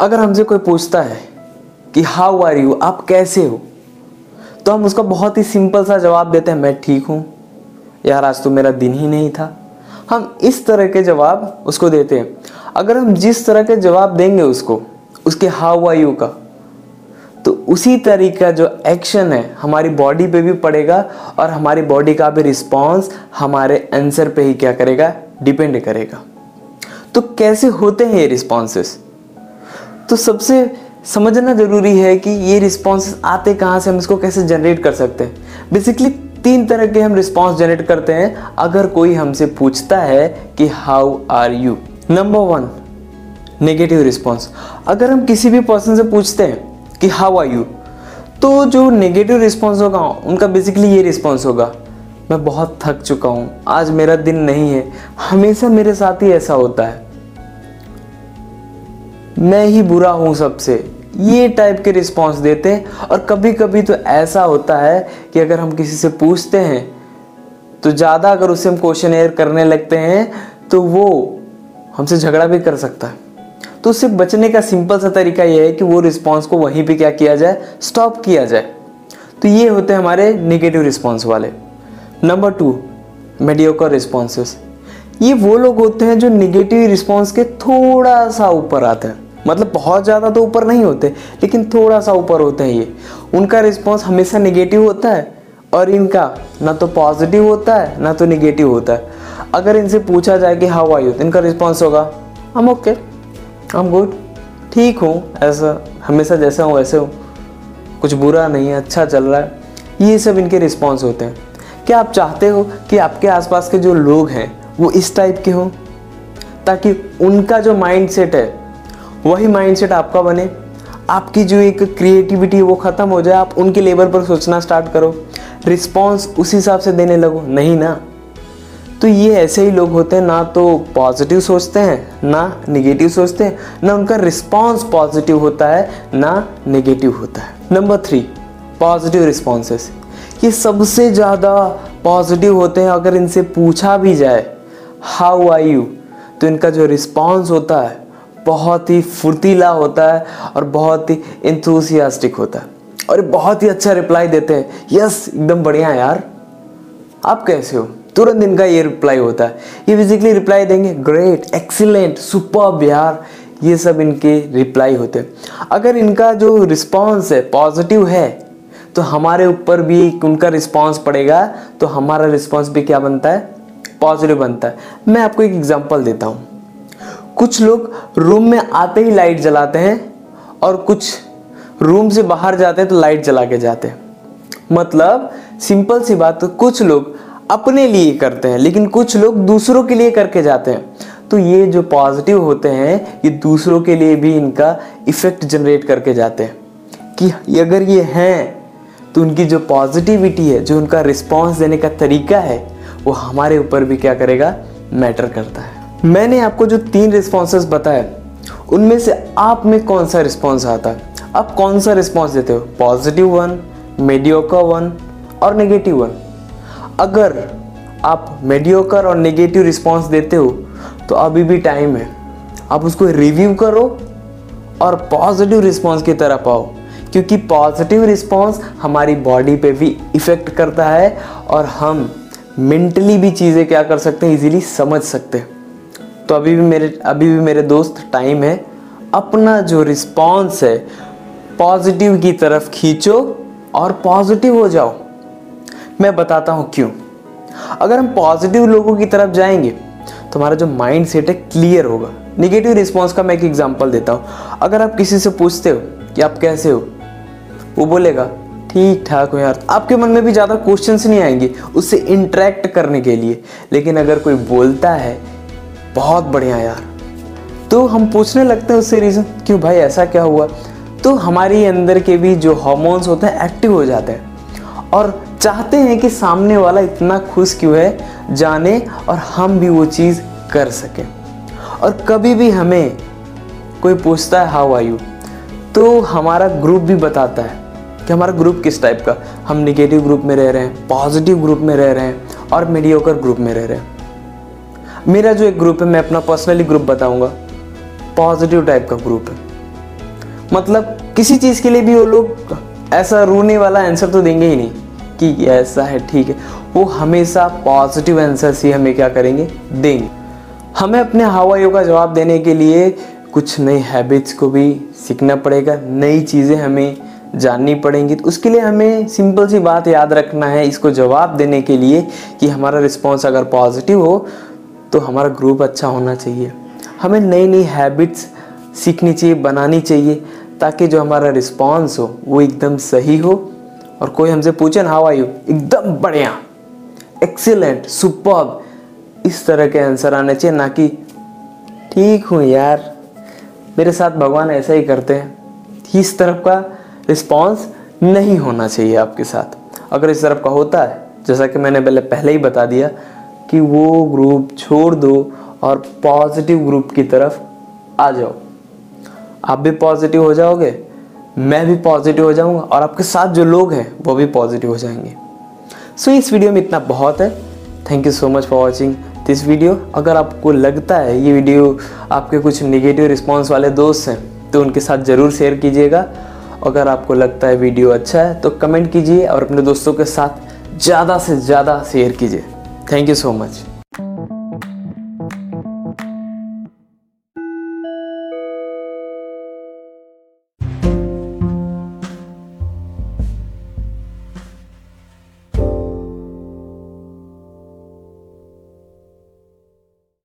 अगर हमसे कोई पूछता है कि हाउ आर यू आप कैसे हो तो हम उसका बहुत ही सिंपल सा जवाब देते हैं, मैं ठीक हूँ। यार, आज तो मेरा दिन ही नहीं था। हम इस तरह के जवाब उसको देते हैं। अगर हम जिस तरह के जवाब देंगे उसको, उसके हाउ आर यू का तो उसी तरीका जो एक्शन है, हमारी बॉडी पे भी पड़ेगा और हमारी बॉडी का भी रिस्पॉन्स हमारे आंसर पे ही क्या करेगा? डिपेंड करेगा। तो कैसे होते हैं ये रिस्पॉन्सेस तो सबसे समझना ज़रूरी है कि ये रिस्पॉन्स आते कहाँ से, हम इसको कैसे जनरेट कर सकते हैं? बेसिकली तीन तरह के हम रिस्पॉन्स जनरेट करते हैं। अगर कोई हमसे पूछता है कि how are you number one negative response अगर हम किसी भी पर्सन से पूछते हैं कि हाउ आर यू तो जो नेगेटिव रिस्पॉन्स होगा, उनका बेसिकली ये रिस्पॉन्स होगा, मैं बहुत थक चुका हूँ, आज मेरा दिन नहीं है। हमेशा मेरे साथ ही ऐसा होता है। मैं ही बुरा हूँ सबसे। ये टाइप के रिस्पॉन्स देते हैं। और कभी कभी तो ऐसा होता है कि अगर हम किसी से पूछते हैं तो ज़्यादा अगर उससे हम क्वेश्चन एयर करने लगते हैं तो वो हमसे झगड़ा भी कर सकता है। तो उससे बचने का सिंपल सा तरीका यह है कि वो रिस्पॉन्स को वहीं पे क्या किया जाए? स्टॉप किया जाए। तो ये होते हैं हमारे निगेटिव रिस्पॉन्स वाले। नंबर टू मेडियोकर रिस्पॉन्सेस ये वो लोग होते हैं जो निगेटिव रिस्पॉन्स के थोड़ा सा ऊपर आते हैं। मतलब बहुत ज़्यादा तो ऊपर नहीं होते, लेकिन थोड़ा सा ऊपर होते हैं ये। उनका रिस्पॉन्स हमेशा निगेटिव होता है और इनका ना तो पॉजिटिव होता है, ना तो निगेटिव होता है। अगर इनसे पूछा जाए कि हाउ आर यू इनका रिस्पॉन्स होगा हम ओके हम गुड ठीक हूँ, ऐसा, हमेशा जैसा हूँ, वैसे हूँ। कुछ बुरा नहीं है अच्छा चल रहा है। ये सब इनके रिस्पॉन्स होते हैं। क्या आप चाहते हो कि आपके आसपास के जो लोग हैं, वो इस टाइप के हों? ताकि उनका जो माइंड सेट है वही माइंडसेट आपका बने। आपकी जो एक क्रिएटिविटी वो ख़त्म हो जाए, आप उनके लेवल पर सोचना स्टार्ट करो। रिस्पॉन्स उस हिसाब से देने लगो। नहीं ना? तो ये ऐसे ही लोग होते हैं, ना तो पॉजिटिव सोचते हैं, ना निगेटिव सोचते हैं, ना उनका रिस्पॉन्स पॉजिटिव होता है, ना नेगेटिव होता है। नंबर थ्री पॉजिटिव रिस्पॉन्सेस ये सबसे ज़्यादा पॉजिटिव होते हैं, अगर इनसे पूछा भी जाए हाउ आई यू तो इनका जो रिस्पॉन्स होता है बहुत ही फुर्तीला होता है और बहुत ही इंथुसियास्टिक होता है। और बहुत ही अच्छा रिप्लाई देते हैं। यस एकदम बढ़िया यार। आप कैसे हो? तुरंत इनका ये रिप्लाई होता है। ये बेसिकली रिप्लाई देंगे ग्रेट एक्सीलेंट सुपर यार। ये सब इनके रिप्लाई होते हैं। अगर इनका जो रिस्पॉन्स है पॉजिटिव है तो हमारे ऊपर भी उनका रिस्पॉन्स पड़ेगा। तो हमारा रिस्पॉन्स भी क्या बनता है? पॉजिटिव बनता है। मैं आपको एक एग्जांपल देता हूँ। कुछ लोग रूम में आते ही लाइट जलाते हैं और कुछ रूम से बाहर जाते हैं तो लाइट जला के जाते हैं। मतलब सिंपल सी बात तो कुछ लोग अपने लिए करते हैं, लेकिन कुछ लोग दूसरों के लिए करके जाते हैं। तो ये जो पॉजिटिव होते हैं, ये दूसरों के लिए भी इनका इफ़ेक्ट जनरेट करके जाते हैं। कि अगर ये हैं तो उनकी जो पॉजिटिविटी है, जो उनका रिस्पॉन्स देने का तरीका है, वो हमारे ऊपर भी क्या करेगा? मैटर करता है। मैंने आपको जो तीन रिस्पॉन्सेस बताए, उनमें से आप में कौन सा रिस्पॉन्स आता है? आप कौन सा रिस्पॉन्स देते हो? पॉजिटिव वन मेडियोकर वन और नेगेटिव वन अगर आप मेडियोकर और नेगेटिव रिस्पॉन्स देते हो तो अभी भी टाइम है। आप उसको रिव्यू करो और पॉजिटिव रिस्पॉन्स की तरफ़ आओ। क्योंकि पॉजिटिव रिस्पॉन्स हमारी बॉडी पे भी इफ़ेक्ट करता है और हम मेंटली भी चीज़ें क्या कर सकते हैं? इजीली समझ सकते हैं। तो अभी भी मेरे, अभी भी मेरे दोस्त टाइम है। अपना जो रिस्पॉन्स है पॉजिटिव की तरफ़ खींचो और पॉजिटिव हो जाओ। मैं बताता हूँ क्यों। अगर हम पॉजिटिव लोगों की तरफ़ जाएँगे तो हमारा जो माइंड सेट है क्लियर होगा। निगेटिव रिस्पॉन्स का मैं एक एग्ज़ाम्पल देता हूँ। अगर आप किसी से पूछते हो कि आप कैसे हो, वो बोलेगा, ठीक ठाक हो यार। आपके मन में भी ज़्यादा क्वेश्चंस नहीं आएँगे उससे इंटरेक्ट करने के लिए। लेकिन अगर कोई बोलता है बहुत बढ़िया यार। तो हम पूछने लगते हैं उससे रीज़न क्यों भाई ऐसा क्या हुआ? तो हमारी अंदर के भी जो हार्मोन्स होते हैं एक्टिव हो जाते हैं। और चाहते हैं कि सामने वाला इतना खुश क्यों है, जाने और हम भी वो चीज़ कर सकें। और कभी भी हमें कोई पूछता है हाउ आर यू तो हमारा ग्रुप भी बताता है कि हमारा ग्रुप किस टाइप का। हम निगेटिव ग्रुप में रह रहे हैं पॉजिटिव ग्रुप में रह रहे हैं और मीडियोकर ग्रुप में रह रहे हैं। मेरा जो एक ग्रुप है, मैं अपना पर्सनली ग्रुप बताऊँगा। पॉजिटिव टाइप का ग्रुप है। मतलब किसी चीज़ के लिए भी वो लोग ऐसा रोने वाला आंसर तो देंगे ही नहीं कि ऐसा है, ठीक है। वो हमेशा पॉजिटिव आंसर ही हमें क्या करेंगे? देंगे। हमें अपने हवाइयों का जवाब देने के लिए कुछ नई हैबिट्स को भी सीखना पड़ेगा, नई चीज़ें हमें जाननी पड़ेंगी। तो उसके लिए हमें सिंपल सी बात याद रखना है इसको जवाब देने के लिए कि हमारा रिस्पॉन्स अगर पॉजिटिव हो तो हमारा ग्रुप अच्छा होना चाहिए। हमें नई नई हैबिट्स सीखनी चाहिए, बनानी चाहिए, ताकि जो हमारा रिस्पॉन्स हो, वो एकदम सही हो। और कोई हमसे पूछे ना हाउ आर यू एकदम बढ़िया। एक्सीलेंट सुपर इस तरह के आंसर आने चाहिए, ना कि, ठीक हूँ यार, मेरे साथ भगवान ऐसा ही करते हैं। इस तरफ़ का रिस्पॉन्स नहीं होना चाहिए आपके साथ। अगर इस तरफ़ का होता है, जैसा कि मैंने पहले पहले ही बता दिया कि वो ग्रुप छोड़ दो और पॉजिटिव ग्रुप की तरफ़ आ जाओ। आप भी पॉजिटिव हो जाओगे मैं भी पॉजिटिव हो जाऊँगा और आपके साथ जो लोग हैं वो भी पॉजिटिव हो जाएँगे। सो so, इस वीडियो में इतना बहुत है। Thank you so much for watching this video अगर आपको लगता है ये वीडियो आपके कुछ निगेटिव रिस्पॉन्स वाले दोस्त हैं तो उनके साथ ज़रूर शेयर कीजिएगा। अगर आपको लगता है वीडियो अच्छा है तो कमेंट कीजिए और अपने दोस्तों के साथ ज़्यादा से ज़्यादा शेयर कीजिए। Thank you so much